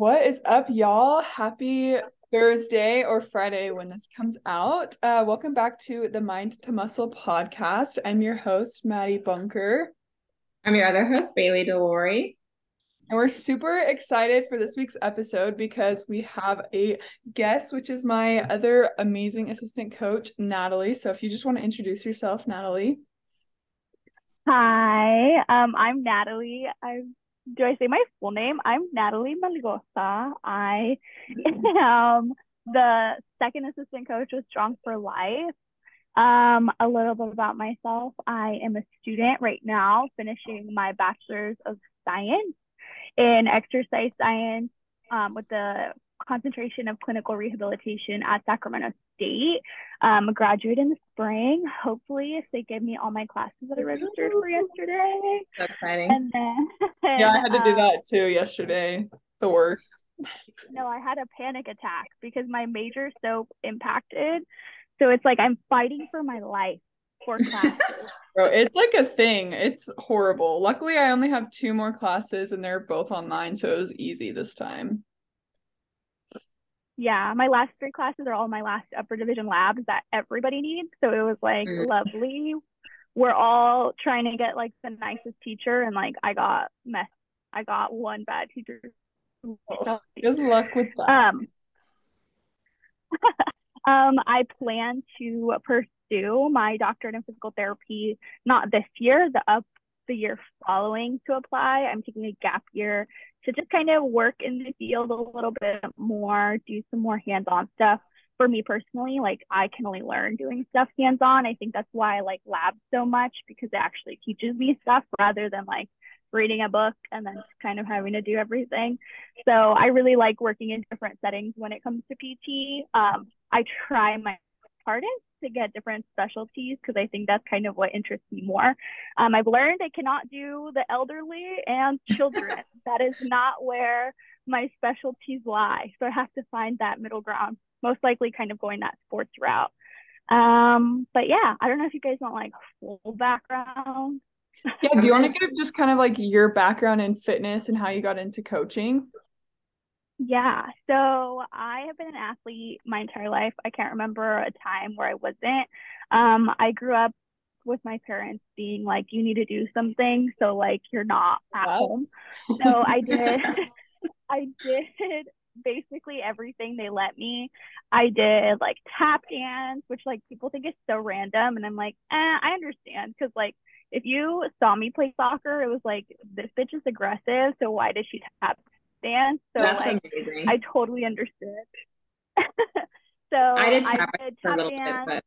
What is up, y'all? Happy Thursday or Friday when this comes out. Uh, welcome back to the Mind to Muscle podcast. I'm your host, Madie Bunker. I'm your other host, Baylee Delory. And we're super excited for this week's episode because we have a guest, which is my other amazing assistant coach, Natalli. So if you just want to introduce yourself, Natalli. Hi, um, I'm Natalli. I do I say my full name? I'm Natalli Melgoza. I am the second assistant coach with Strong for Life. Um, a little bit about myself. I am a student right now, finishing my bachelor's of science in exercise science um, with the concentration of clinical rehabilitation at Sacramento State. Um, graduate in the spring. Hopefully, if they give me all my classes that I registered for yesterday. So exciting. And then, Yeah, I had to do um, that too yesterday. The worst. No, I had a panic attack because my major so impacted. So it's like I'm fighting for my life for classes. Bro, it's like a thing. It's horrible. Luckily, I only have two more classes and they're both online, so it was easy this time. Yeah, my last three classes are all my last upper division labs that everybody needs. So it was like Mm. lovely. We're all trying to get like the nicest teacher, and like I got mess. I got one bad teacher. Oh, good luck with that. Um, um, I plan to pursue my doctorate in physical therapy not this year, the up the year following to apply. I'm taking a gap year to just kind of work in the field a little bit more, do some more hands-on stuff. For me personally, like I can only learn doing stuff hands-on. I think that's why I like labs so much because it actually teaches me stuff rather than like reading a book and then kind of having to do everything. So I really like working in different settings when it comes to PT. Um, I try my hardest to get different specialties because I think that's kind of what interests me more. Um, I've learned I cannot do the elderly and children. that is not where my specialties lie. So I have to find that middle ground, most likely kind of going that sports route. Um, but yeah, I don't know if you guys want like full background. Yeah, do you want to give just kind of like your background in fitness and how you got into coaching? Yeah, so I have been an athlete my entire life. I can't remember a time where I wasn't. Um, I grew up with my parents being like, you need to do something, so like you're not at Wow. home. So I did, I did basically everything they let me. I did like tap dance, which like people think is so random, and I'm like, eh, I understand because like if you saw me play soccer, it was like this bitch is aggressive, so why does she tap dance? So That's like amazing. I totally understood. so I did tap did for a little dance. bit, but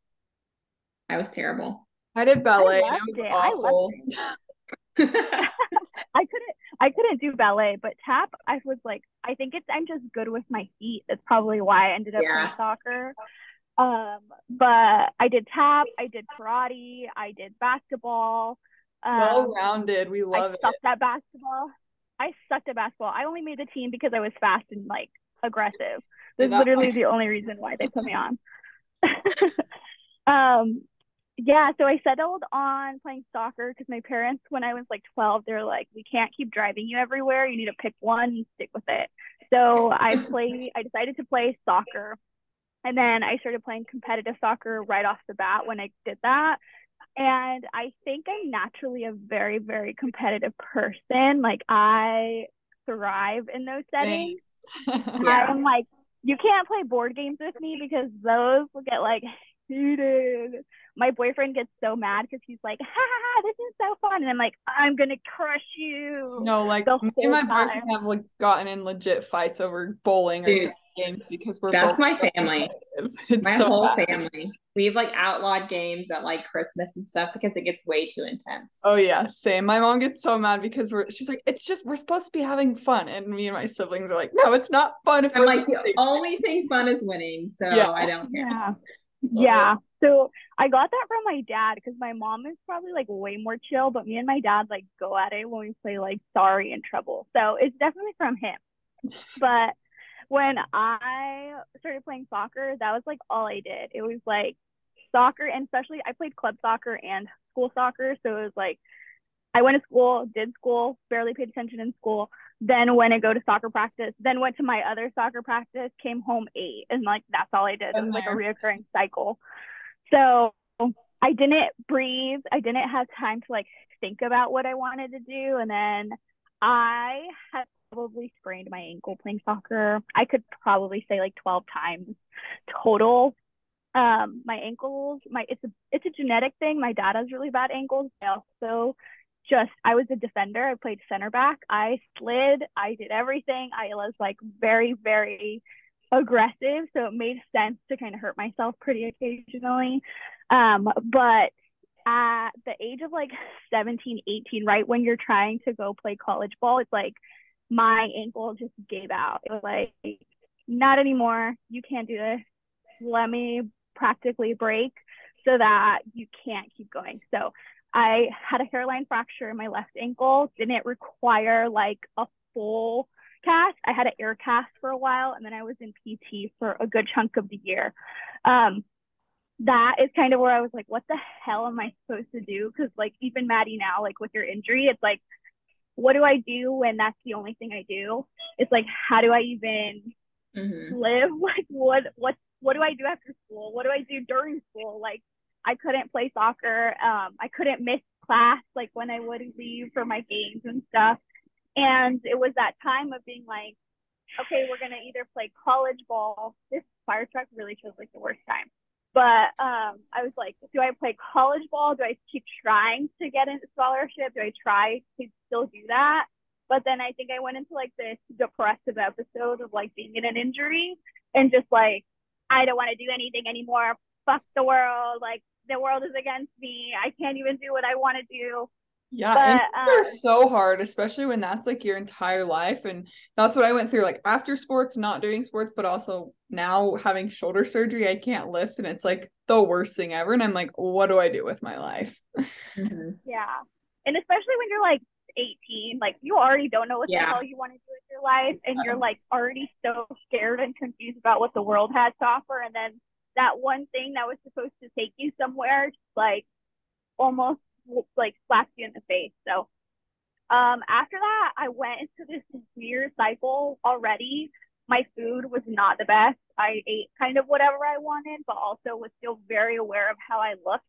I was terrible. I did ballet and loved it was it. I loved awful. I couldn't I couldn't do ballet, but tap I was like I think it's I'm just good with my feet. That's probably why I ended up playing Yeah. soccer. Um, but I did tap, I did karate, I did basketball. Um, Well rounded. We I love it. sucked at basketball. I sucked at basketball. I only made the team because I was fast and like aggressive. That's that literally the only reason why they put me on. um, yeah, so I settled on playing soccer because my parents, when I was like 12, they're like, we can't keep driving you everywhere. You need to pick one and stick with it. So I play, I decided to play soccer. And then I started playing competitive soccer right off the bat when I did that. And I think I'm naturally a very, very competitive person. Like I thrive in those settings. Yeah. I'm like, you can't play board games with me because those will get like heated. My boyfriend gets so mad because he's like, ha ha ha, this is so fun. And I'm like, I'm gonna crush you. No, like the me and my whole boyfriend time. have like gotten in legit fights over bowling or Dude, different games because we're That's both my family. It's My so whole bad. family. We've like outlawed games at like Christmas and stuff because it gets way too intense. Oh yeah, same. My mom gets so mad because we're she's like, it's just we're supposed to be having fun. And me and my siblings are like, no, it's not fun if I'm we're like, the only thing fun is winning, so Yeah. I don't care. Yeah. Yeah. So I got that from my dad because my mom is probably like way more chill, but me and my dad like go at it when we play like sorry and trouble. So it's definitely from him. But when I started playing soccer, that was like all I did. It was like soccer and especially I played club soccer and school soccer. So it was like I went to school, did school, barely paid attention in school, then went and go to soccer practice, then went to my other soccer practice, came home, ate, and like that's all I did. It was like a reoccurring cycle. So I didn't breathe. I didn't have time to like think about what I wanted to do. And then I had probably sprained my ankle playing soccer. I could probably say like 12 times total. Um, my ankles, my it's a it's a genetic thing. My dad has really bad ankles. I also just I was a defender. I played center back. I slid. I did everything. I was like very, very aggressive. So it made sense to kind of hurt myself pretty occasionally. Um, but at the age of like 17, 18, right when you're trying to go play college ball, it's like my ankle just gave out. It was like, not anymore. You can't do this. Let me practically break so that you can't keep going. So I had a hairline fracture in my left ankle, didn't require like a full cast. I had an air cast for a while, and then I was in PT for a good chunk of the year. Um, that is kind of where I was like, what the hell am I supposed to do? Because like even Madie now, like with your injury, it's like, what do I do when that's the only thing I do? It's like, how do I even mm-hmm. live? Like what what what do I do after school? What do I do during school? Like I couldn't play soccer. Um, I couldn't miss class like when I would leave for my games and stuff. And it was that time of being like, okay, we're gonna either play college ball. This fire truck really chose like the worst time. But um, I was like, do I play college ball? Do I keep trying to get into scholarship? Do I try to still do that? But then I think I went into like this depressive episode of like being in an injury and just like, I don't want to do anything anymore. Fuck the world. Like the world is against me. I can't even do what I want to do. Yeah, but, and they're um, so hard, especially when that's like your entire life. And that's what I went through. Like after sports, not doing sports, but also now having shoulder surgery, I can't lift, and it's like the worst thing ever. And I'm like, what do I do with my life? Mm-hmm. Yeah, and especially when you're like 18, like you already don't know what yeah. the hell you want to do with your life, and you're like already so scared and confused about what the world has to offer, and then that one thing that was supposed to take you somewhere, like almost like slapped you in the face. So um, after that, I went into this weird cycle already. My food was not the best. I ate kind of whatever I wanted, but also was still very aware of how I looked.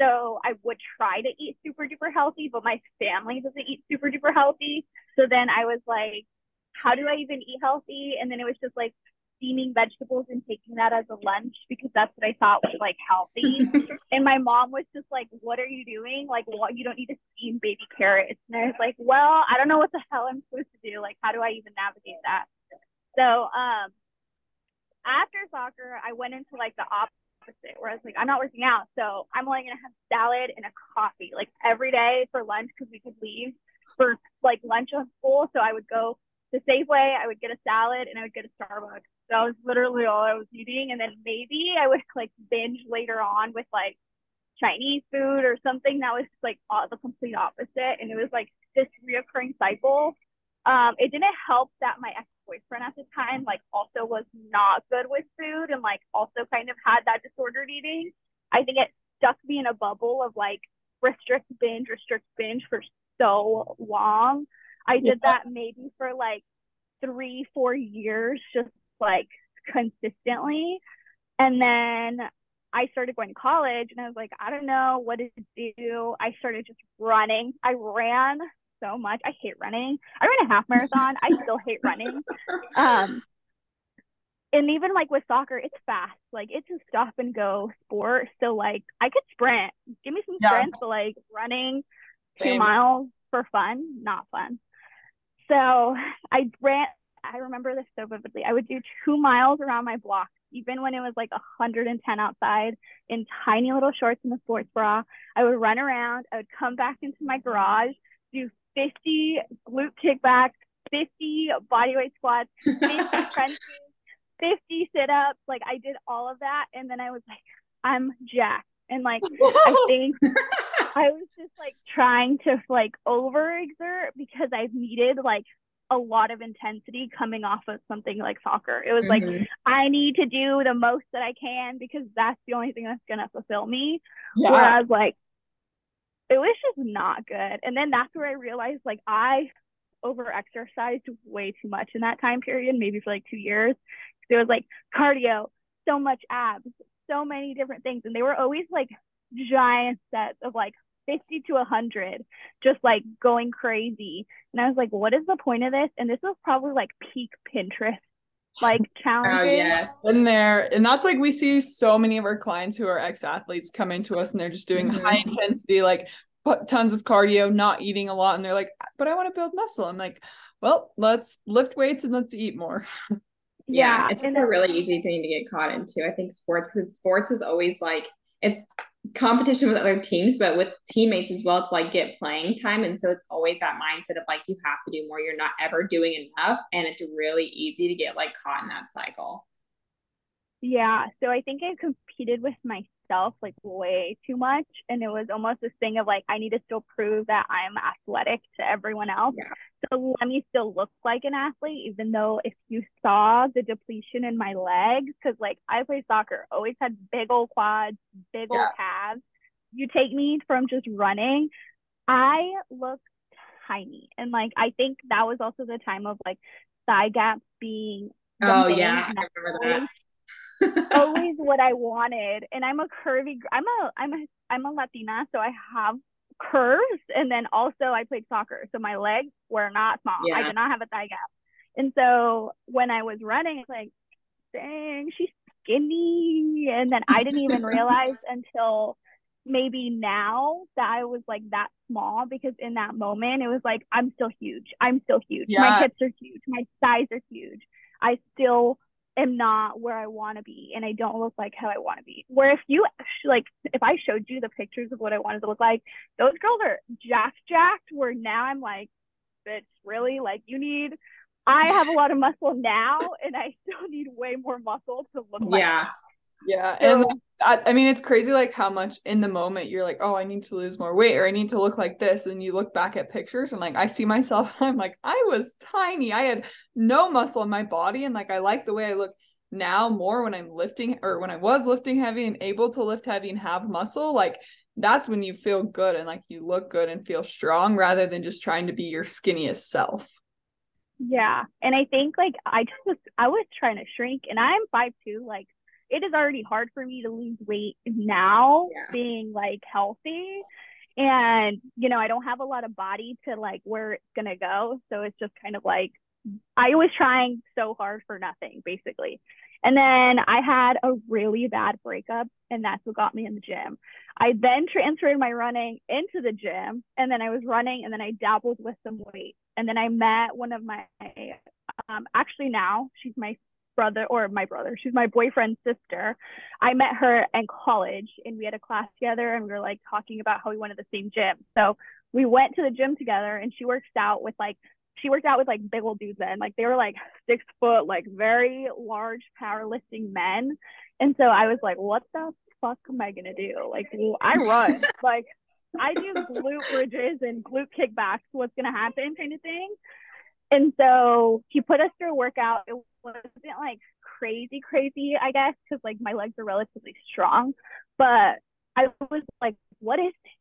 So I would try to eat super duper healthy, but my family doesn't eat super duper healthy. So then I was like, how do I even eat healthy? And then it was just like steaming vegetables and taking that as a lunch because that's what I thought was like healthy. and my mom was just like, What are you doing? Like, what you don't need to steam baby carrots. And I was like, Well, I don't know what the hell I'm supposed to do. Like, how do I even navigate that? So um after soccer, I went into like the opposite where I was like, I'm not working out. So I'm only gonna have salad and a coffee like every day for lunch because we could leave for like lunch on school. So I would go to Safeway, I would get a salad and I would get a Starbucks. That was literally all I was eating. And then maybe I would like binge later on with like Chinese food or something that was like all, the complete opposite. And it was like this reoccurring cycle. Um, it didn't help that my ex boyfriend at the time like also was not good with food and like also kind of had that disordered eating. I think it stuck me in a bubble of like restrict binge, restrict binge for so long. I did yeah. that maybe for like three, four years, just like consistently. And then I started going to college and I was like, I don't know what to do. I started just running. I ran so much. I hate running. I ran a half marathon. I still hate running. Um, and even like with soccer, it's fast. Like it's a stop and go sport. So like I could sprint. Give me some yeah. sprints, but like running Same. two miles for fun, not fun. So I ran I remember this so vividly. I would do two miles around my block, even when it was like 110 outside in tiny little shorts and a sports bra. I would run around. I would come back into my garage, do 50 glute kickbacks, 50 bodyweight squats, 50 crunches, 50 sit ups. Like I did all of that. And then I was like, I'm jacked. And like, I think I was just like trying to like overexert because I've needed like a lot of intensity coming off of something like soccer. It was mm-hmm. like I need to do the most that I can because that's the only thing that's gonna fulfill me. Yeah. Whereas like it was just not good. And then that's where I realized like I over exercised way too much in that time period, maybe for like two years. It was like cardio, so much abs, so many different things. And they were always like giant sets of like 50 to 100, just like going crazy. And I was like, what is the point of this? And this was probably like peak Pinterest like challenges. Oh, yes. In there. And that's like we see so many of our clients who are ex-athletes come into us and they're just doing mm-hmm. high intensity, like tons of cardio, not eating a lot. And they're like, but I want to build muscle. I'm like, well, let's lift weights and let's eat more. Yeah, yeah it's a really easy thing to get caught into. I think sports because sports is always like it's competition with other teams, but with teammates as well to like get playing time. And so it's always that mindset of like you have to do more. You're not ever doing enough. And it's really easy to get like caught in that cycle. Yeah. So I think I competed with myself like way too much. And it was almost this thing of like, I need to still prove that I'm athletic to everyone else. Yeah. So let me still look like an athlete, even though if you saw the depletion in my legs, because like I play soccer, always had big old quads, big yeah. old calves. You take me from just running, I look tiny. And like I think that was also the time of like thigh gap being Oh yeah, I remember that always what I wanted. And I'm a curvy. I'm a I'm a I'm a Latina, so I have curves. And then also I played soccer, so my legs were not small. Yeah. I did not have a thigh gap. And so when I was running, it's like, dang, she's skinny. And then I didn't even realize until maybe now that I was like that small because in that moment it was like I'm still huge. I'm still huge. Yeah. My hips are huge. My thighs are huge. I still am not where I want to be and I don't look like how I want to be. Where if you like if I showed you the pictures of what I wanted to look like, those girls are jacked jacked where now I'm like, bitch, really? Like you need I have a lot of muscle now and I still need way more muscle to look like Yeah. And I, I mean it's crazy like how much in the moment you're like, oh, I need to lose more weight or I need to look like this. And you look back at pictures and like I see myself, I'm like, I was tiny. I had no muscle in my body. And like I like the way I look now more when I'm lifting or when I was lifting heavy and able to lift heavy and have muscle. Like that's when you feel good and like you look good and feel strong rather than just trying to be your skinniest self. Yeah. And I think like I just was I was trying to shrink and I'm five two, like it is already hard for me to lose weight now yeah. being like healthy. And you know i don't have a lot of body to like where it's gonna go. So it's just kind of like i was trying so hard for nothing basically. And then i had a really bad breakup and that's what got me in the gym. I then transferred my running into the gym and then i was running and then i dabbled with some weight. And then i met one of my um, actually now she's my brother or my brother, she's my boyfriend's sister. I met her in college and we had a class together and we were like talking about how we went to the same gym. So we went to the gym together and she works out with like she worked out with like big old dudes then. Like they were like six foot, like very large powerlifting men. And so I was like, what the fuck am I gonna do? Like I run. like I do glute bridges and glute kickbacks. What's gonna happen kind of thing. And so he put us through a workout. It wasn't like crazy, crazy, I guess, because like my legs are relatively strong. But I was like, what is this?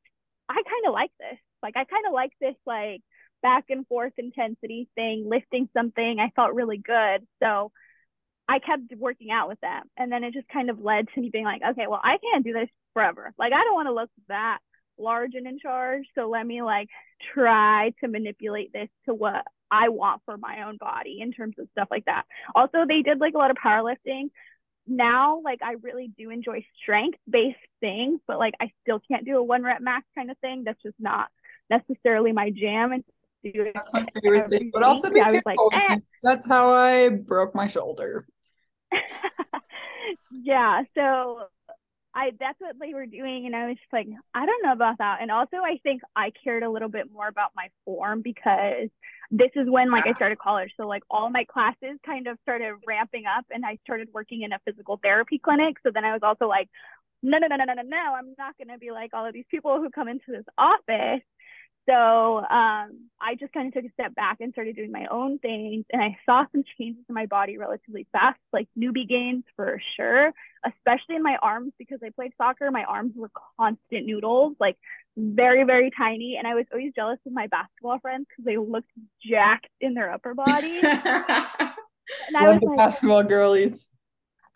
I kind of like this. Like, I kind of like this, like, back and forth intensity thing, lifting something. I felt really good. So I kept working out with them. And then it just kind of led to me being like, okay, well, I can't do this forever. Like, I don't want to look that large and in charge. So let me like try to manipulate this to what I want for my own body in terms of stuff like that. Also, they did like a lot of powerlifting. Now, like I really do enjoy strength based things, but like I still can't do a one rep max kind of thing. That's just not necessarily my jam. And that's my favorite thing. But also be careful. Like, eh. That's how I broke my shoulder. yeah. So I that's what they were doing, and I was just like, I don't know about that. And also, I think I cared a little bit more about my form because this is when like I ah. started college, so like all my classes kind of started ramping up, and I started working in a physical therapy clinic. So then I was also like, no, no, no, no, no, no, no, I'm not gonna be like all of these people who come into this office. So um, I just kind of took a step back and started doing my own things. And I saw some changes in my body relatively fast, like newbie gains for sure, especially in my arms because I played soccer. My arms were constant noodles, like very, very tiny. And I was always jealous of my basketball friends because they looked jacked in their upper bodies. and I was the like, basketball girlies.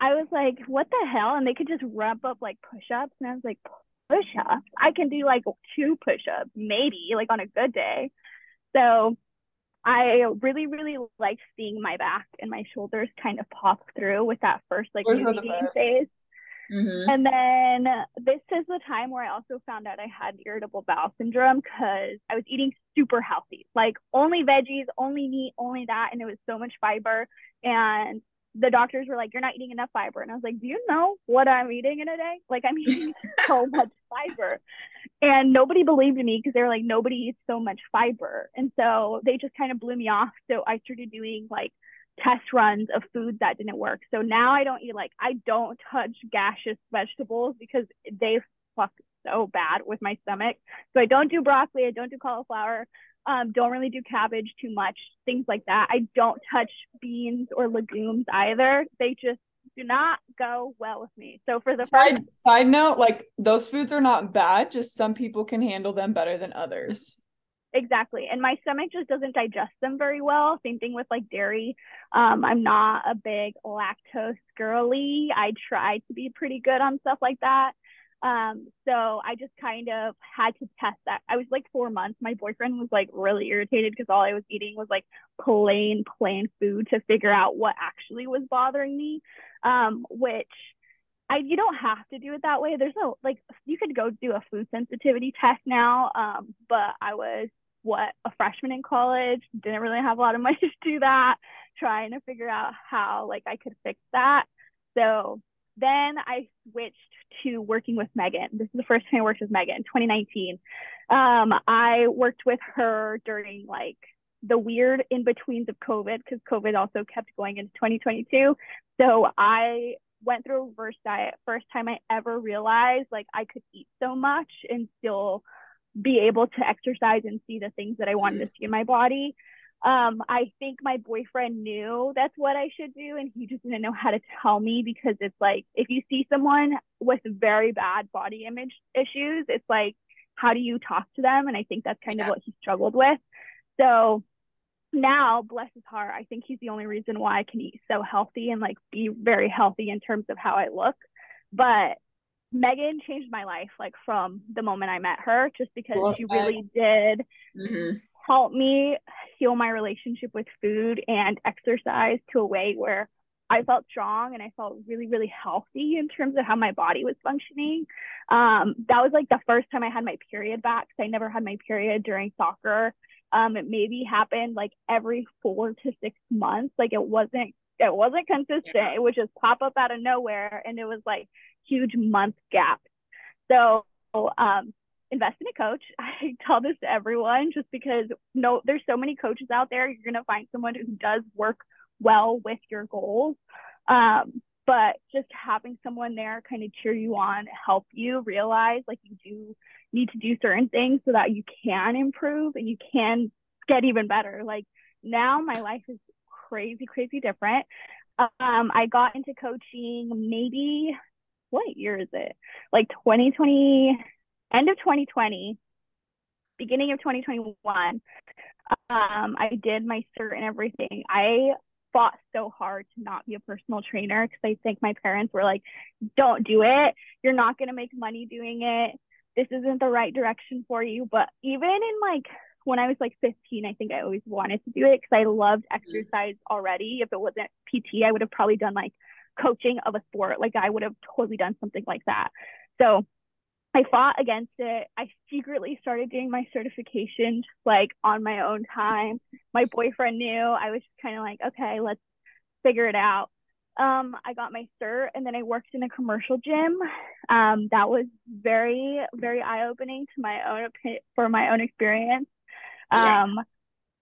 I was like, what the hell? And they could just ramp up like push ups. And I was like, push ups? I can do like two push ups, maybe like on a good day. So I really, really like seeing my back and my shoulders kind of pop through with that first like game phase. Mm-hmm. And then this is the time where I also found out I had irritable bowel syndrome because I was eating super healthy, like only veggies, only meat, only that. And it was so much fiber. And the doctors were like, You're not eating enough fiber. And I was like, Do you know what I'm eating in a day? Like, I'm eating so much fiber. And nobody believed me because they were like, Nobody eats so much fiber. And so they just kind of blew me off. So I started doing like test runs of foods that didn't work. So now I don't eat like, I don't touch gaseous vegetables because they fuck so bad with my stomach. So I don't do broccoli, I don't do cauliflower. Um, don't really do cabbage too much, things like that. I don't touch beans or legumes either. They just do not go well with me. So for the side, first side note, like those foods are not bad, just some people can handle them better than others. Exactly. And my stomach just doesn't digest them very well. Same thing with like dairy. Um, I'm not a big lactose girly. I try to be pretty good on stuff like that. Um, so I just kind of had to test that. I was like four months. My boyfriend was like really irritated because all I was eating was like plain, plain food to figure out what actually was bothering me. Um, which I you don't have to do it that way. There's no like you could go do a food sensitivity test now. Um, but I was what a freshman in college, didn't really have a lot of money to do that, trying to figure out how like I could fix that. So then I switched to working with Megan. This is the first time I worked with Megan, 2019. Um, I worked with her during like the weird in betweens of COVID because COVID also kept going into 2022. So I went through a reverse diet. First time I ever realized like I could eat so much and still be able to exercise and see the things that I wanted to see in my body um, I think my boyfriend knew that's what I should do, and he just didn't know how to tell me because it's like if you see someone with very bad body image issues, it's like how do you talk to them? And I think that's kind yeah. of what he struggled with. So now, bless his heart, I think he's the only reason why I can eat so healthy and like be very healthy in terms of how I look. But Megan changed my life like from the moment I met her, just because Love she really did. Mm-hmm helped me heal my relationship with food and exercise to a way where I felt strong and I felt really, really healthy in terms of how my body was functioning. Um, that was like the first time I had my period back. I never had my period during soccer. Um, it maybe happened like every four to six months. Like it wasn't, it wasn't consistent. Yeah. It would just pop up out of nowhere, and it was like huge month gaps. So um, invest in a coach. I tell this to everyone just because no, there's so many coaches out there. You're gonna find someone who does work well with your goals. Um, but just having someone there kind of cheer you on, help you realize like you do need to do certain things so that you can improve and you can get even better. Like now my life is crazy, crazy different. Um, I got into coaching maybe what year is it? Like 2020 end of 2020, beginning of 2021, um, I did my cert and everything. I fought so hard to not be a personal trainer because I think my parents were like, don't do it. You're not going to make money doing it. This isn't the right direction for you. But even in like when I was like 15, I think I always wanted to do it because I loved mm-hmm. exercise already. If it wasn't PT, I would have probably done like coaching of a sport. Like I would have totally done something like that. So I fought against it. I secretly started doing my certification like on my own time. My boyfriend knew. I was just kind of like, okay, let's figure it out. Um, I got my cert and then I worked in a commercial gym. Um, that was very, very eye opening to my own for my own experience. Um,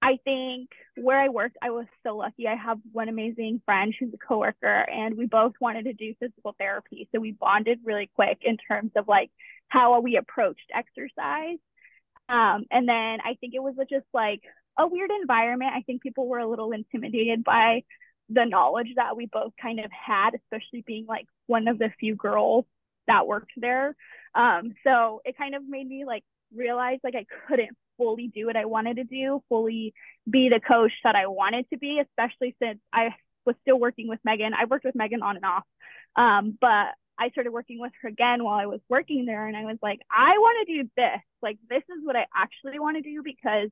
I think where I worked, I was so lucky. I have one amazing friend who's a coworker, and we both wanted to do physical therapy. So we bonded really quick in terms of like how we approached exercise. Um, and then I think it was just like a weird environment. I think people were a little intimidated by the knowledge that we both kind of had, especially being like one of the few girls that worked there. Um, so it kind of made me like realize like I couldn't fully do what I wanted to do, fully be the coach that I wanted to be, especially since I was still working with Megan. I worked with Megan on and off. Um, but I started working with her again while I was working there. And I was like, I want to do this. Like, this is what I actually want to do because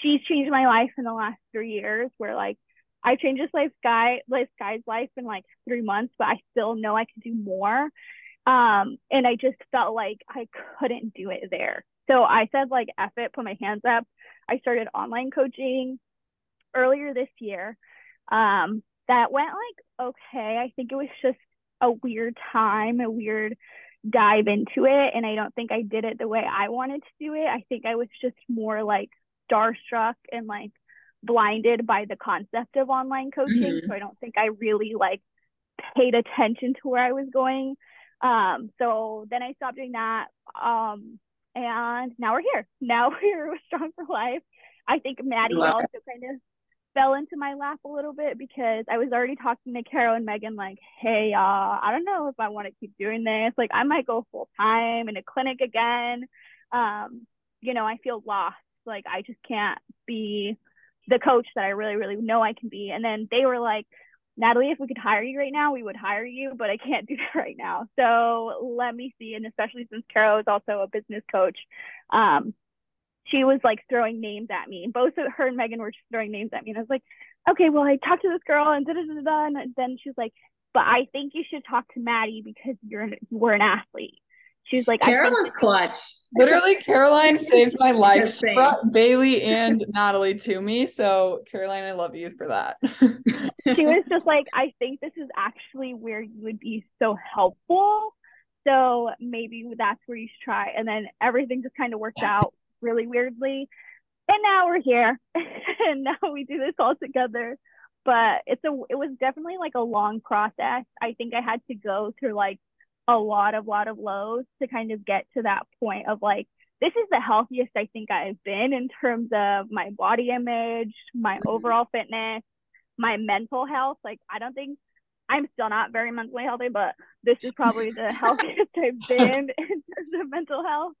she's changed my life in the last three years where like I changed this life guy this guy's life in like three months, but I still know I could do more. Um, and I just felt like I couldn't do it there. So I said like F it, put my hands up. I started online coaching earlier this year. Um, that went like okay. I think it was just a weird time, a weird dive into it. And I don't think I did it the way I wanted to do it. I think I was just more like starstruck and like blinded by the concept of online coaching. Mm-hmm. So I don't think I really like paid attention to where I was going. Um, so then I stopped doing that. Um, and now we're here. Now we're with Strong for Life. I think Madie also kind of fell into my lap a little bit because I was already talking to Carol and Megan, like, hey, uh, I don't know if I want to keep doing this. Like, I might go full time in a clinic again. Um, you know, I feel lost. Like, I just can't be the coach that I really, really know I can be. And then they were like, Natalli, if we could hire you right now, we would hire you, but I can't do that right now. So let me see. And especially since Carol is also a business coach, um, she was like throwing names at me. Both her and Megan were just throwing names at me. And I was like, okay, well, I talked to this girl and da da da da. And then she's like, but I think you should talk to Madie because you're an, you were an athlete. She's like, Carol was clutch. Literally, Caroline saved my life. She brought Baylee and Natalli to me. So, Caroline, I love you for that. she was just like, I think this is actually where you would be so helpful. So maybe that's where you should try. And then everything just kind of worked out really weirdly. And now we're here. and now we do this all together. But it's a it was definitely like a long process. I think I had to go through like a lot of lot of lows to kind of get to that point of like this is the healthiest I think I've been in terms of my body image, my mm-hmm. overall fitness, my mental health. Like I don't think I'm still not very mentally healthy, but this is probably the healthiest I've been in terms of mental health.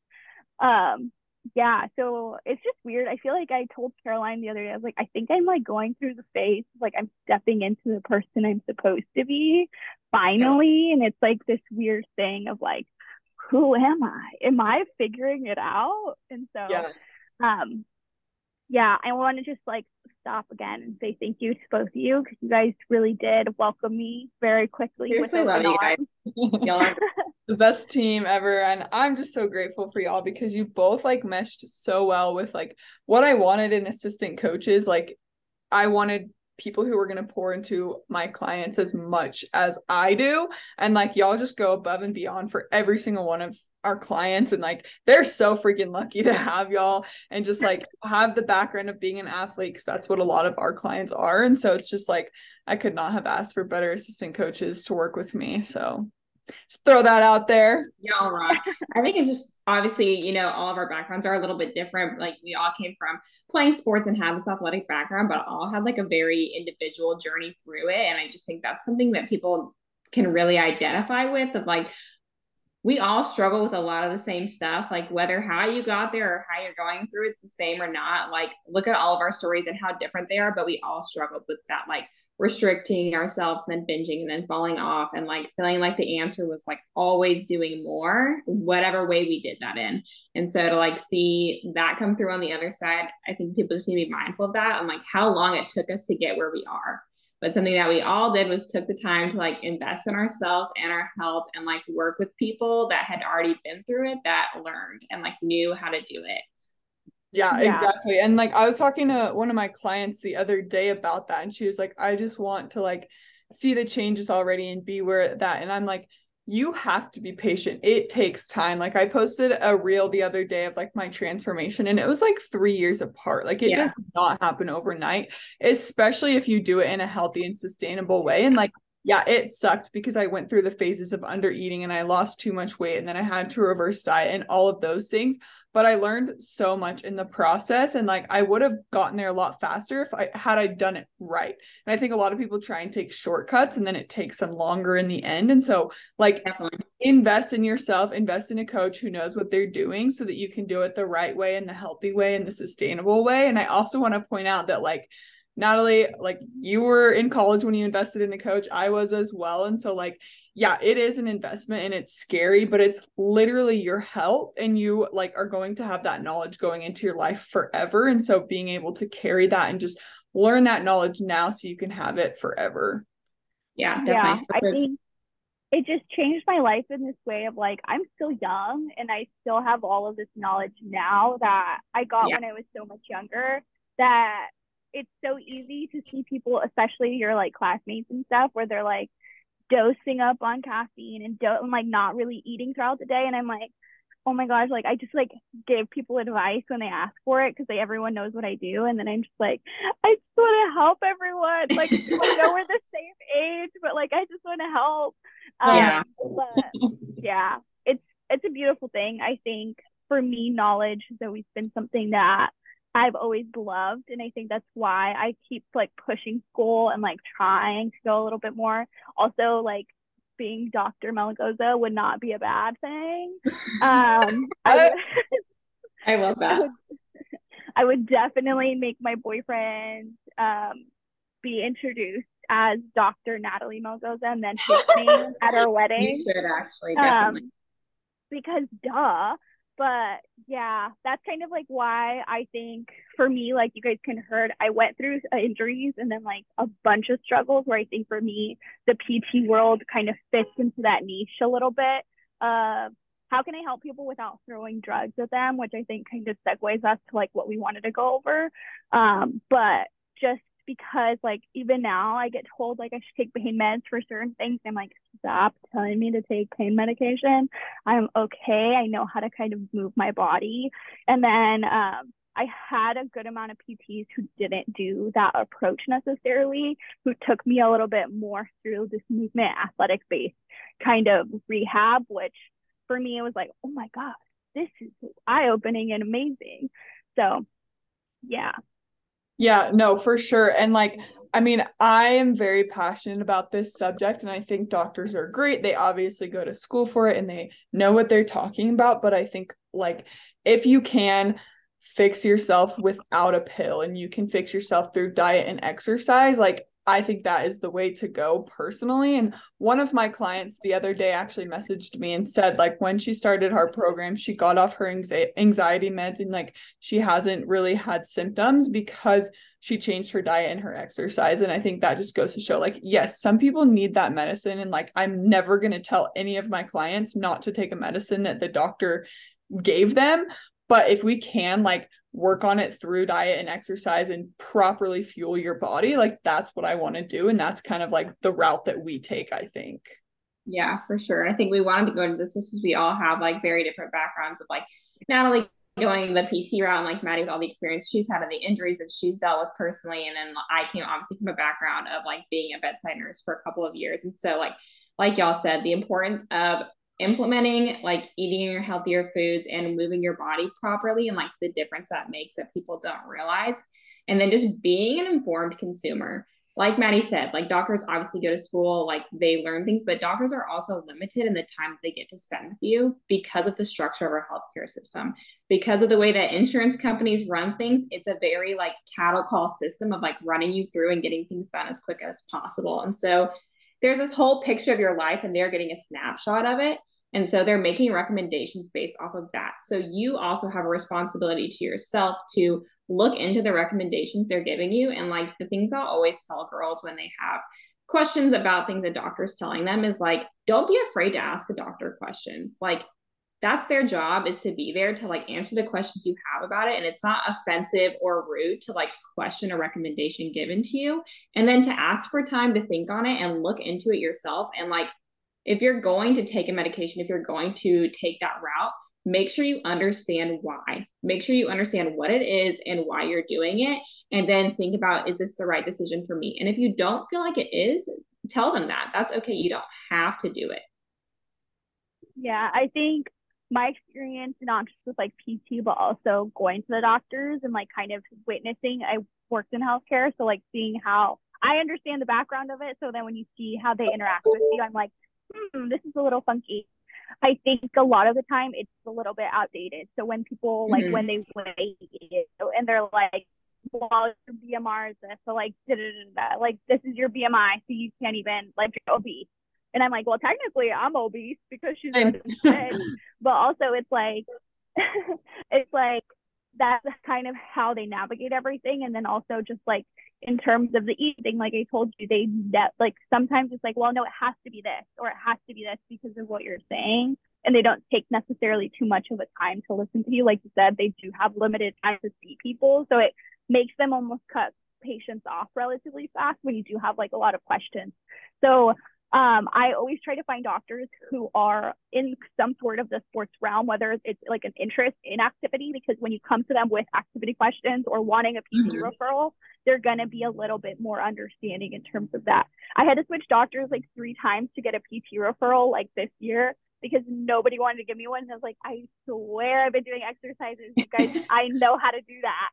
Um, yeah, so it's just weird. I feel like I told Caroline the other day, I was like, I think I'm like going through the phase, like I'm stepping into the person I'm supposed to be finally. Yeah. And it's like this weird thing of like, who am I? Am I figuring it out? And so, yeah. um, yeah, I want to just like stop again and say thank you to both of you because you guys really did welcome me very quickly. Seriously, love you guys. y'all the best team ever, and I'm just so grateful for y'all because you both like meshed so well with like what I wanted in assistant coaches. Like, I wanted people who were going to pour into my clients as much as I do. And like y'all just go above and beyond for every single one of our clients and like they're so freaking lucky to have y'all and just like have the background of being an athlete because that's what a lot of our clients are and so it's just like i could not have asked for better assistant coaches to work with me so just throw that out there. Y'all rock i think it's just obviously you know all of our backgrounds are a little bit different. Like we all came from playing sports and have this athletic background but all had like a very individual journey through it. And i just think that's something that people can really identify with of like we all struggle with a lot of the same stuff. Like whether how you got there or how you're going through it's the same or not. Like look at all of our stories and how different they are but we all struggled with that like restricting ourselves and then binging and then falling off and like feeling like the answer was like always doing more whatever way we did that in. And so to like see that come through on the other side i think people just need to be mindful of that and like how long it took us to get where we are. But something that we all did was took the time to like invest in ourselves and our health and like work with people that had already been through it that learned and like knew how to do it yeah, yeah, exactly. And like I was talking to one of my clients the other day about that and she was like I just want to like see the changes already and be where that and I'm like you have to be patient. It takes time. Like I posted a reel the other day of like my transformation and it was like 3 years apart. Like it yeah. does not happen overnight, especially if you do it in a healthy and sustainable way and like yeah, it sucked because I went through the phases of under eating and I lost too much weight and then I had to reverse diet and all of those things. But I learned so much in the process and like I would have gotten there a lot faster if I had I done it right. And I think a lot of people try and take shortcuts and then it takes them longer in the end. And so like Definitely. invest in yourself, invest in a coach who knows what they're doing so that you can do it the right way and the healthy way and the sustainable way. And I also want to point out that like Natalli, like you were in college when you invested in a coach. I was as well. And so like yeah, it is an investment and it's scary, but it's literally your health and you like are going to have that knowledge going into your life forever. And so being able to carry that and just learn that knowledge now so you can have it forever. Yeah, definitely. Yeah, I think it just changed my life in this way of like I'm still young and I still have all of this knowledge now that I got yeah. when I was so much younger that it's so easy to see people, especially your like classmates and stuff, where they're like, dosing up on caffeine and do- like not really eating throughout the day. And i'm like oh my gosh like i just like give people advice when they ask for it because like everyone knows what i do. And then i'm just like i just want to help everyone. Like i know we're the same age but like i just want to help. Um, yeah. but yeah it's it's a beautiful thing i think for me knowledge. Has always been something that I've always loved. And I think that's why I keep like pushing school and like trying to go a little bit more. Also, like being Dr. Melgoza would not be a bad thing. Um, I, I love that. I would, I would definitely make my boyfriend um, be introduced as Dr. Natalli Melgoza and then his name at our wedding. You should actually, definitely. Um, because duh but yeah that's kind of like why i think for me like you guys can heard i went through injuries and then like a bunch of struggles where i think for me the pt world kind of fits into that niche a little bit of how can i help people without throwing drugs at them which i think kind of segues us to like what we wanted to go over. Um but just because like even now I get told like I should take pain meds for certain things. I'm like, stop telling me to take pain medication. I'm okay. I know how to kind of move my body. And then um, I had a good amount of PTs who didn't do that approach necessarily, who took me a little bit more through this movement athletic based kind of rehab, which for me it was like, oh my God, this is eye opening and amazing. So yeah, yeah, no, for sure. And like, I mean, I am very passionate about this subject, and I think doctors are great. They obviously go to school for it and they know what they're talking about. But I think, like, if you can fix yourself without a pill and you can fix yourself through diet and exercise, like, I think that is the way to go personally. And one of my clients the other day actually messaged me and said, like, when she started her program, she got off her anxiety meds and like she hasn't really had symptoms because she changed her diet and her exercise. And I think that just goes to show, like, yes, some people need that medicine. And like, I'm never going to tell any of my clients not to take a medicine that the doctor gave them. But if we can, like, work on it through diet and exercise and properly fuel your body like that's what i want to do and that's kind of like the route that we take i think. Yeah for sure i think we wanted to go into this because we all have like very different backgrounds of like natalli going the pt route and like madie with all the experience she's had and the injuries that she's dealt with personally and then i came obviously from a background of like being a bedside nurse for a couple of years and so like like y'all said the importance of implementing like eating your healthier foods and moving your body properly and like the difference that makes that people don't realize. And then just being an informed consumer. Like madie said like doctors obviously go to school like they learn things but doctors are also limited in the time they get to spend with you because of the structure of our healthcare system. Because of the way that insurance companies run things it's a very like cattle call system of like running you through and getting things done as quick as possible. And so there's this whole picture of your life and they're getting a snapshot of it. And so they're making recommendations based off of that. So you also have a responsibility to yourself to look into the recommendations they're giving you. And like the things I'll always tell girls when they have questions about things a doctor's telling them is like, don't be afraid to ask a doctor questions. Like that's their job is to be there to like answer the questions you have about it and it's not offensive or rude to like question a recommendation given to you and then to ask for time to think on it and look into it yourself and like if you're going to take a medication if you're going to take that route make sure you understand why. Make sure you understand what it is and why you're doing it and then think about is this the right decision for me? And if you don't feel like it is tell them that. That's okay. You don't have to do it. Yeah i think my experience, not just with like PT, but also going to the doctors and like kind of witnessing. I worked in healthcare, so like seeing how I understand the background of it. So then when you see how they interact with you, I'm like, hmm, this is a little funky. I think a lot of the time it's a little bit outdated. So when people like mm-hmm. when they weigh you and they're like, well, your BMR is this, so like, da, da, da, like this is your BMI, so you can't even like you're obese. And I'm like, well, technically I'm obese because she's but also it's like, it's like that's kind of how they navigate everything. And then also just like in terms of the eating, like I told you, they that like sometimes it's like, well, no, it has to be this or it has to be this because of what you're saying. And they don't take necessarily too much of a time to listen to you. Like you said, they do have limited time to see people. So it makes them almost cut patients off relatively fast when you do have like a lot of questions. So um, I always try to find doctors who are in some sort of the sports realm, whether it's like an interest in activity, because when you come to them with activity questions or wanting a PT mm-hmm. referral, they're going to be a little bit more understanding in terms of that. I had to switch doctors like three times to get a PT referral like this year because nobody wanted to give me one. And I was like, I swear I've been doing exercises. You guys, I know how to do that.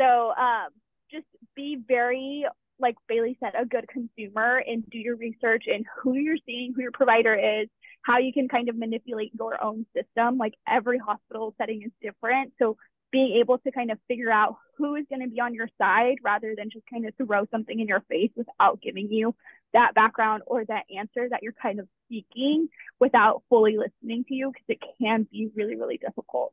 So um, just be very like Baylee said, a good consumer and do your research in who you're seeing, who your provider is, how you can kind of manipulate your own system. Like every hospital setting is different. So being able to kind of figure out who is going to be on your side rather than just kind of throw something in your face without giving you that background or that answer that you're kind of seeking without fully listening to you because it can be really, really difficult.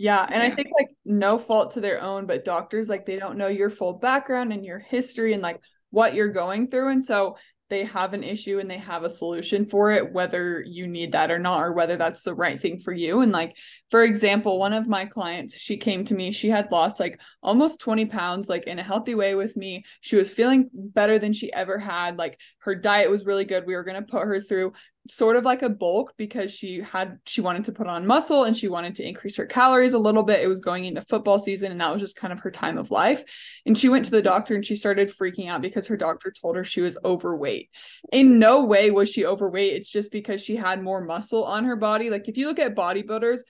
Yeah. And I think like no fault to their own, but doctors like they don't know your full background and your history and like what you're going through. And so they have an issue and they have a solution for it, whether you need that or not, or whether that's the right thing for you. And like, for example, one of my clients, she came to me, she had lost like almost 20 pounds, like in a healthy way with me. She was feeling better than she ever had. Like her diet was really good. We were going to put her through sort of like a bulk because she had she wanted to put on muscle and she wanted to increase her calories a little bit it was going into football season and that was just kind of her time of life and she went to the doctor and she started freaking out because her doctor told her she was overweight in no way was she overweight it's just because she had more muscle on her body like if you look at bodybuilders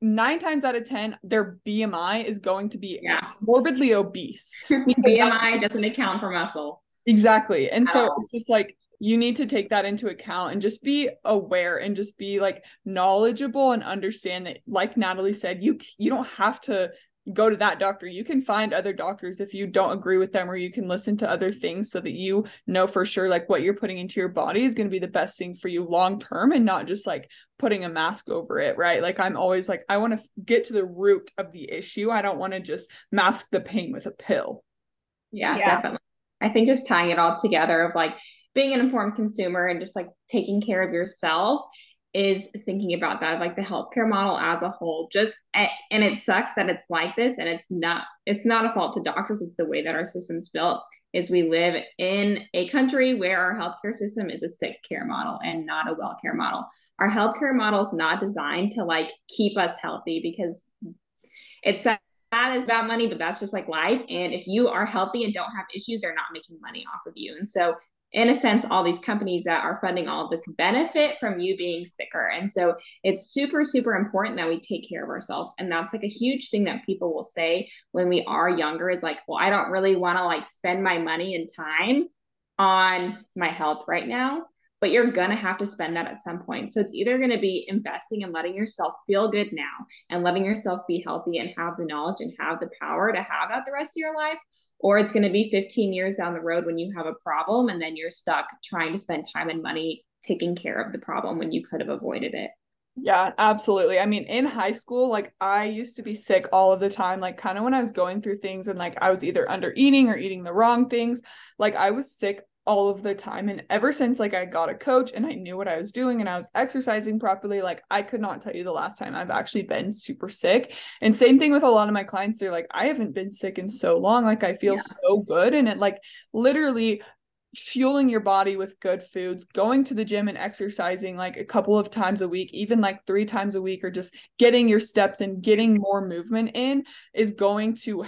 nine times out of ten their bmi is going to be yeah. morbidly obese. Bmi doesn't account for muscle. Exactly. And so it's just like you need to take that into account and just be aware and just be like knowledgeable and understand that like Natalli said you you don't have to go to that doctor. You can find other doctors if you don't agree with them or you can listen to other things so that you know for sure like what you're putting into your body is going to be the best thing for you long term and not just like putting a mask over it right? Like i'm always like i want to get to the root of the issue. I don't want to just mask the pain with a pill. Yeah, yeah. definitely. I think just tying it all together of like being an informed consumer and just like taking care of yourself is thinking about that like the healthcare model as a whole just and it sucks that it's like this and it's not it's not a fault to doctors it's the way that our system's built is we live in a country where our healthcare system is a sick care model and not a well care model our healthcare model is not designed to like keep us healthy because it's sad it's about money, but that's just like life. And if you are healthy and don't have issues, they're not making money off of you. And so in a sense, all these companies that are funding all this benefit from you being sicker. And so it's super, super important that we take care of ourselves. And that's like a huge thing that people will say when we are younger is like, well, I don't really want to like spend my money and time on my health right now. But you're going to have to spend that at some point. So it's either going to be investing and letting yourself feel good now and letting yourself be healthy and have the knowledge and have the power to have that the rest of your life or it's going to be 15 years down the road when you have a problem and then you're stuck trying to spend time and money taking care of the problem when you could have avoided it. Yeah, absolutely. I mean, in high school, like I used to be sick all of the time, like kind of when I was going through things and like I was either under eating or eating the wrong things. Like I was sick all of the time. And ever since like I got a coach and I knew what I was doing and I was exercising properly, like I could not tell you the last time I've actually been super sick. And same thing with a lot of my clients. They're like, I haven't been sick in so long. Like I feel yeah. so good. And it like literally fueling your body with good foods, going to the gym and exercising like a couple of times a week, even like three times a week, or just getting your steps and getting more movement in is going to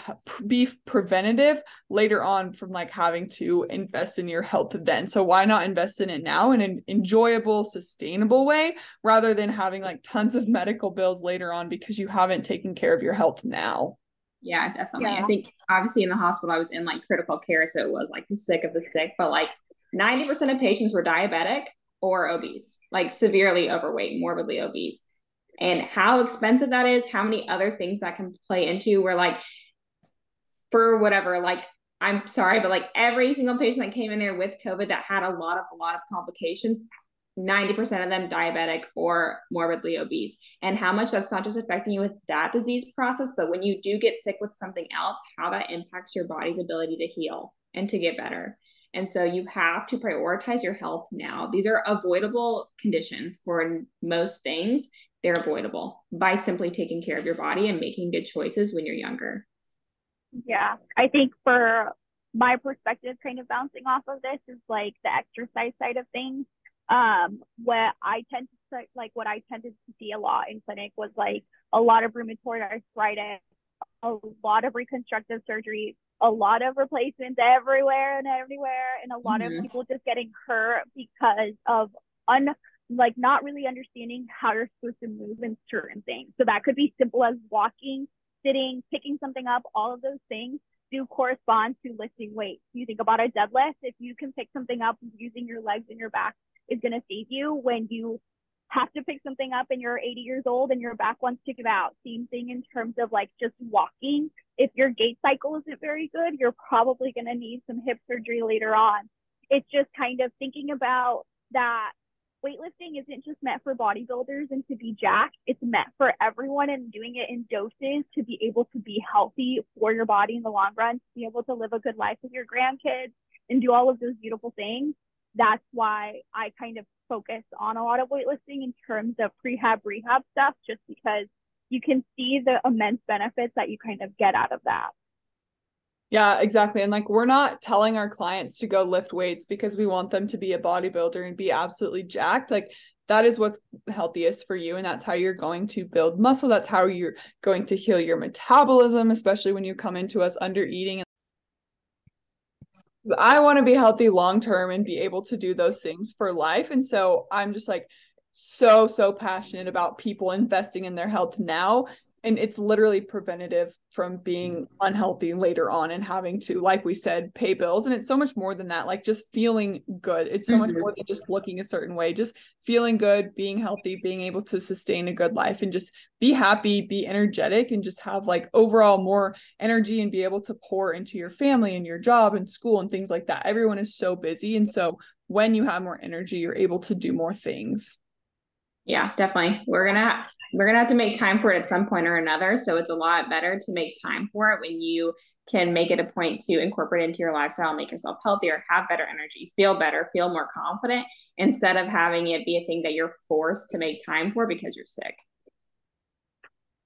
be preventative later on from like having to invest in your health then. So why not invest in it now in an enjoyable, sustainable way rather than having like tons of medical bills later on because you haven't taken care of your health now? Yeah, definitely. Yeah. I think obviously in the hospital I was in like critical care, so it was like the sick of the sick, but like 90% of patients were diabetic or obese, like severely overweight, morbidly obese. And how expensive that is, how many other things that can play into where like for whatever, like I'm sorry, but like every single patient that came in there with COVID that had a lot of a lot of complications 90% of them diabetic or morbidly obese. And how much that's not just affecting you with that disease process but when you do get sick with something else how that impacts your body's ability to heal and to get better. And so you have to prioritize your health now. These are avoidable conditions for most things. They're avoidable by simply taking care of your body and making good choices when you're younger. Yeah i think for my perspective kind of bouncing off of this is like the exercise side of things um, what I tend to like what I tended to see a lot in clinic was like a lot of rheumatoid arthritis, a lot of reconstructive surgery, a lot of replacements everywhere and everywhere, and a lot mm-hmm. of people just getting hurt because of un like not really understanding how you're supposed to move in certain things. So that could be simple as walking, sitting, picking something up, all of those things do correspond to lifting weights. You think about a deadlift, if you can pick something up using your legs and your back is going to save you when you have to pick something up and you're 80 years old and your back wants to give out. Same thing in terms of like just walking. If your gait cycle isn't very good, you're probably going to need some hip surgery later on. It's just kind of thinking about that weightlifting isn't just meant for bodybuilders and to be jacked. It's meant for everyone and doing it in doses to be able to be healthy for your body in the long run, to be able to live a good life with your grandkids and do all of those beautiful things that's why I kind of focus on a lot of weightlifting in terms of prehab rehab stuff, just because you can see the immense benefits that you kind of get out of that. Yeah, exactly. And like we're not telling our clients to go lift weights because we want them to be a bodybuilder and be absolutely jacked. Like that is what's healthiest for you and that's how you're going to build muscle. That's how you're going to heal your metabolism, especially when you come into us under eating I want to be healthy long term and be able to do those things for life. And so I'm just like so, so passionate about people investing in their health now and it's literally preventative from being unhealthy later on and having to like we said pay bills. And it's so much more than that like just feeling good. It's so mm-hmm. much more than just looking a certain way just feeling good being healthy being able to sustain a good life and just be happy be energetic and just have like overall more energy and be able to pour into your family and your job and school and things like that. Everyone is so busy. And so when you have more energy you're able to do more things yeah definitely. We're gonna we're gonna have to make time for it at some point or another so it's a lot better to make time for it when you can make it a point to incorporate into your lifestyle make yourself healthier have better energy feel better feel more confident instead of having it be a thing that you're forced to make time for because you're sick.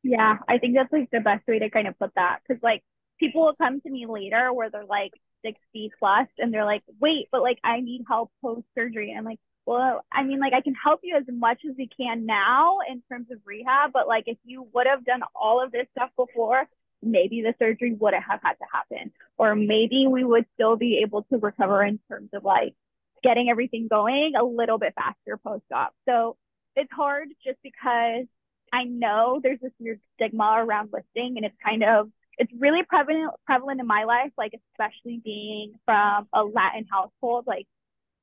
Yeah i think that's like the best way to kind of put that because like people will come to me later where they're like 60 plus and they're like wait but like i need help post surgery and i'm like well, I mean, like I can help you as much as we can now in terms of rehab, but like if you would have done all of this stuff before, maybe the surgery wouldn't have had to happen, or maybe we would still be able to recover in terms of like getting everything going a little bit faster post op. So it's hard just because I know there's this weird stigma around lifting, and it's kind of it's really prevalent prevalent in my life, like especially being from a Latin household, like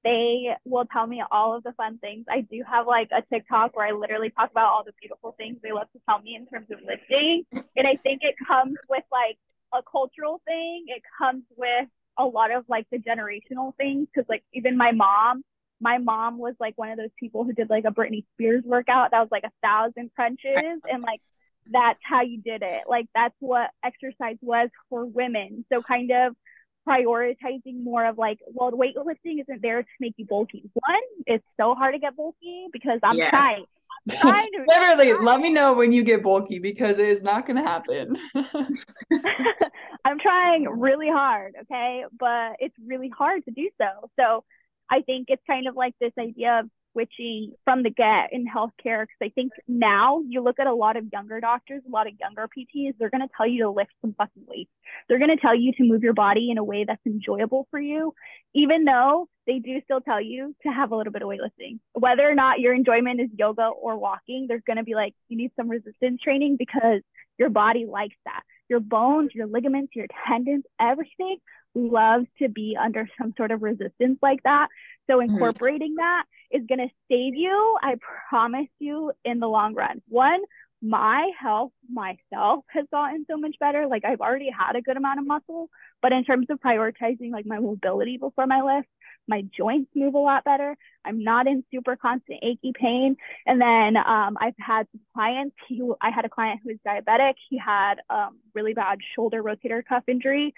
they will tell me all of the fun things. I do have like a TikTok where I literally talk about all the beautiful things they love to tell me in terms of lifting. And I think it comes with like a cultural thing. It comes with a lot of like the generational things. Cause like even my mom, my mom was like one of those people who did like a Britney Spears workout that was like a thousand crunches and like that's how you did it. Like that's what exercise was for women. So kind of prioritizing more of like, well, the weightlifting isn't there to make you bulky. One, it's so hard to get bulky because I'm yes. tight. Literally, let me know when you get bulky because it is not going to happen. I'm trying really hard, okay? But it's really hard to do so. So I think it's kind of like this idea of switching from the get in healthcare because I think now you look at a lot of younger doctors, a lot of younger PTs, they're going to tell you to lift some fucking weights. They're going to tell you to move your body in a way that's enjoyable for you, even though they do still tell you to have a little bit of weightlifting. Whether or not your enjoyment is yoga or walking, there's going to be like, you need some resistance training because your body likes that. Your bones, your ligaments, your tendons, everything loves to be under some sort of resistance like that. So mm-hmm. incorporating that is going to save you, I promise you, in the long run. One, my health myself has gotten so much better. Like I've already had a good amount of muscle, but in terms of prioritizing like my mobility before my lift, my joints move a lot better. I'm not in super constant achy pain. And then um, I've had some clients. He, I had a client who was diabetic. He had um, really bad shoulder rotator cuff injury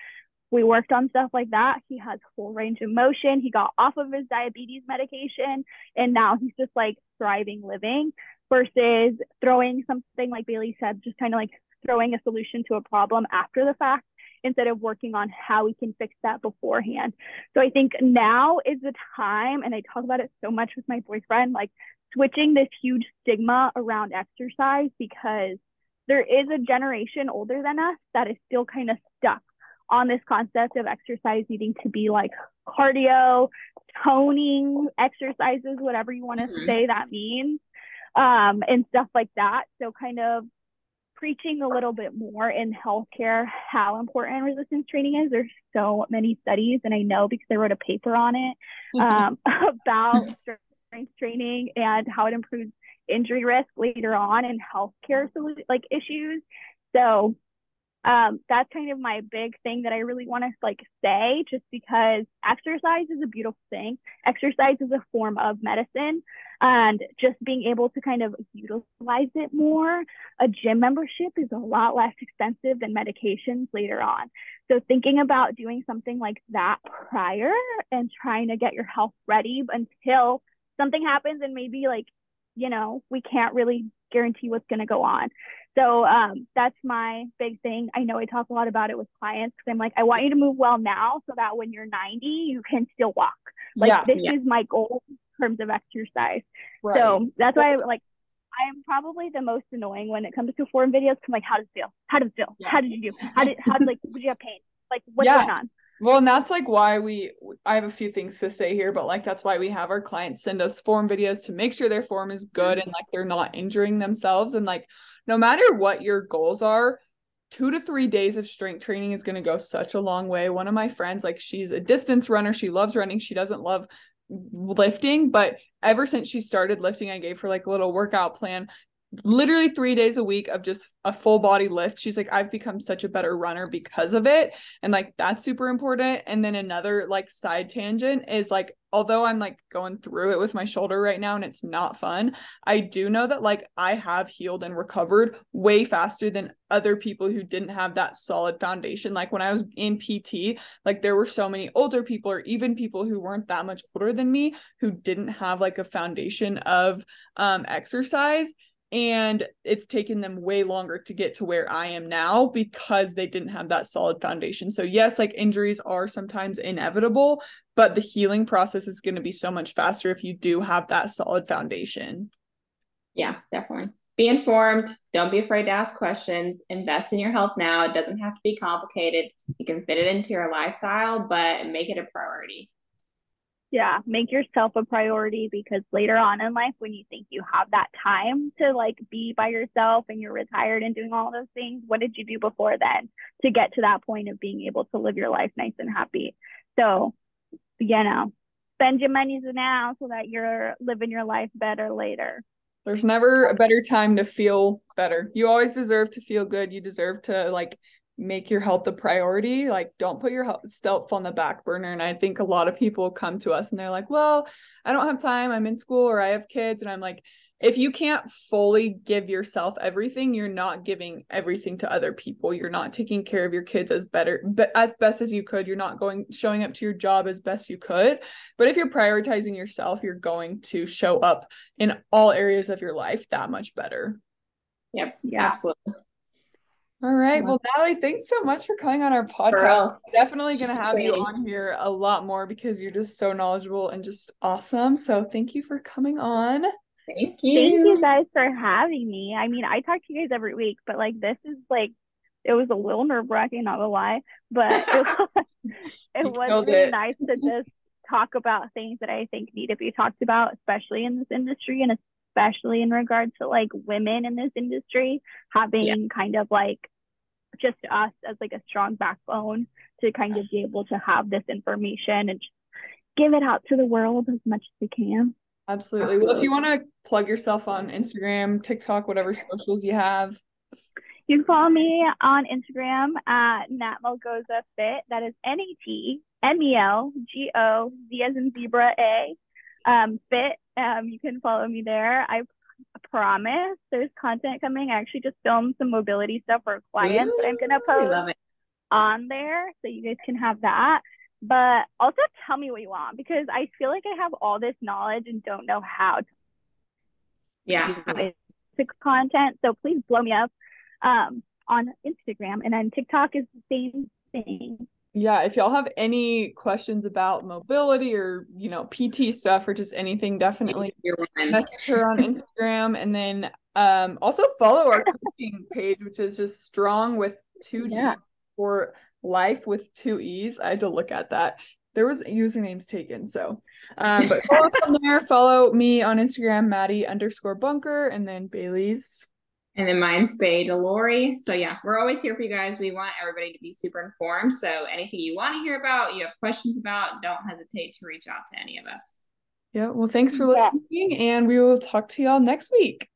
we worked on stuff like that. He has full range of motion. He got off of his diabetes medication and now he's just like thriving living versus throwing something like Baylee said, just kind of like throwing a solution to a problem after the fact instead of working on how we can fix that beforehand. So I think now is the time, and I talk about it so much with my boyfriend, like switching this huge stigma around exercise because there is a generation older than us that is still kind of stuck on this concept of exercise needing to be like cardio, toning exercises, whatever you want to mm-hmm. say that means, um, and stuff like that. So, kind of preaching a little bit more in healthcare how important resistance training is. There's so many studies, and I know because I wrote a paper on it mm-hmm. um, about strength training and how it improves injury risk later on in healthcare like issues. So um, that's kind of my big thing that I really want to like say, just because exercise is a beautiful thing. Exercise is a form of medicine, and just being able to kind of utilize it more. A gym membership is a lot less expensive than medications later on. So thinking about doing something like that prior and trying to get your health ready until something happens and maybe like you know we can't really guarantee what's going to go on so um, that's my big thing. I know I talk a lot about it with clients because I'm like, I want you to move well now so that when you're 90, you can still walk. Like yeah, this yeah. is my goal in terms of exercise. Right. So that's why I like I am probably the most annoying when it comes to form videos. Cause I'm like, how does it feel? How does it feel? Yeah. How did you do? How did how did like did you have pain? Like what's yeah. going on? Well, and that's like why we I have a few things to say here, but like that's why we have our clients send us form videos to make sure their form is good and like they're not injuring themselves and like no matter what your goals are, two to three days of strength training is going to go such a long way. One of my friends, like, she's a distance runner. She loves running. She doesn't love lifting, but ever since she started lifting, I gave her like a little workout plan literally three days a week of just a full body lift. She's like, I've become such a better runner because of it. And like, that's super important. And then another like side tangent is like, although I'm like going through it with my shoulder right now and it's not fun, I do know that like I have healed and recovered way faster than other people who didn't have that solid foundation. Like when I was in PT, like there were so many older people or even people who weren't that much older than me who didn't have like a foundation of um exercise and it's taken them way longer to get to where I am now because they didn't have that solid foundation. So yes, like injuries are sometimes inevitable, but the healing process is going to be so much faster if you do have that solid foundation. Yeah, definitely. Be informed. Don't be afraid to ask questions. Invest in your health now. It doesn't have to be complicated. You can fit it into your lifestyle, but make it a priority yeah make yourself a priority because later on in life when you think you have that time to like be by yourself and you're retired and doing all those things what did you do before then to get to that point of being able to live your life nice and happy? So you know spend your monies now so that you're living your life better later. There's never a better time to feel better. You always deserve to feel good. You deserve to like make your health a priority like don't put your health stealth on the back burner and i think a lot of people come to us and they're like well i don't have time i'm in school or i have kids and i'm like if you can't fully give yourself everything, you're not giving everything to other people. You're not taking care of your kids as better but as best as you could. You're not going showing up to your job as best you could. But if you're prioritizing yourself, you're going to show up in all areas of your life that much better. Yep. Yeah. Absolutely. All right. Well, Natalli, thanks so much for coming on our podcast. Definitely going to have you on here a lot more because you're just so knowledgeable and just awesome. So thank you for coming on. Thank you. Thank you guys for having me. I mean, I talk to you guys every week, but like this is like it was a little nerve wracking, not gonna lie, but it was, it was really it. nice to just talk about things that I think need to be talked about, especially in this industry and especially in regards to like women in this industry having yeah. kind of like just us as like a strong backbone to kind of be able to have this information and just give it out to the world as much as we can. Absolutely. Absolutely. Well, if you want to plug yourself on Instagram, TikTok, whatever socials you have. You can follow me on Instagram at Nat Melgoza Fit. That is N A T M E L G O Z as in zebra A. Um, fit. Um, you can follow me there. I promise there's content coming. I actually just filmed some mobility stuff for clients Ooh, that I'm gonna post on there, so you guys can have that. But also tell me what you want because I feel like I have all this knowledge and don't know how to yeah content. So please blow me up um, on Instagram and then TikTok is the same thing yeah if y'all have any questions about mobility or you know pt stuff or just anything definitely message her on instagram. And then um also follow our coaching page which is just strong with two g yeah. for life with two e's. I had to look at that. There was usernames taken so um but follow us on there. Follow me on instagram madie underscore bunker and then baylee's and then mine's Bay Delori. So yeah, we're always here for you guys. We want everybody to be super informed. So anything you want to hear about, you have questions about, don't hesitate to reach out to any of us. Yeah. Well, thanks for listening, yeah. and we will talk to y'all next week.